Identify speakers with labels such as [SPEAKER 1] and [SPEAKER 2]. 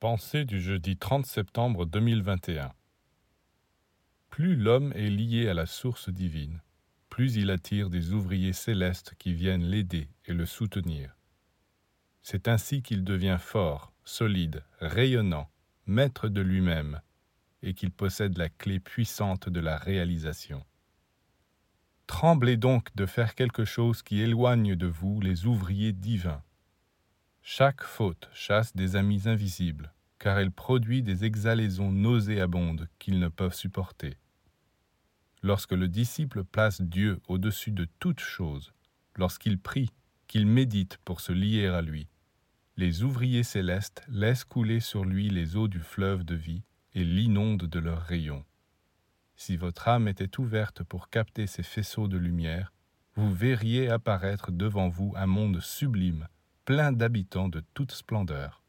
[SPEAKER 1] Pensée du jeudi 30 septembre 2021 Plus l'homme est lié à la source divine, plus il attire des ouvriers célestes qui viennent l'aider et le soutenir. C'est ainsi qu'il devient fort, solide, rayonnant, maître de lui-même, et qu'il possède la clé puissante de la réalisation. Tremblez donc de faire quelque chose qui éloigne de vous les ouvriers divins chaque faute chasse des amis invisibles, car elle produit des exhalaisons nauséabondes qu'ils ne peuvent supporter. Lorsque le disciple place Dieu au-dessus de toute chose, lorsqu'il prie, qu'il médite pour se lier à lui, les ouvriers célestes laissent couler sur lui les eaux du fleuve de vie et l'inondent de leurs rayons. Si votre âme était ouverte pour capter ces faisceaux de lumière, vous verriez apparaître devant vous un monde sublime, plein d'habitants de toute splendeur.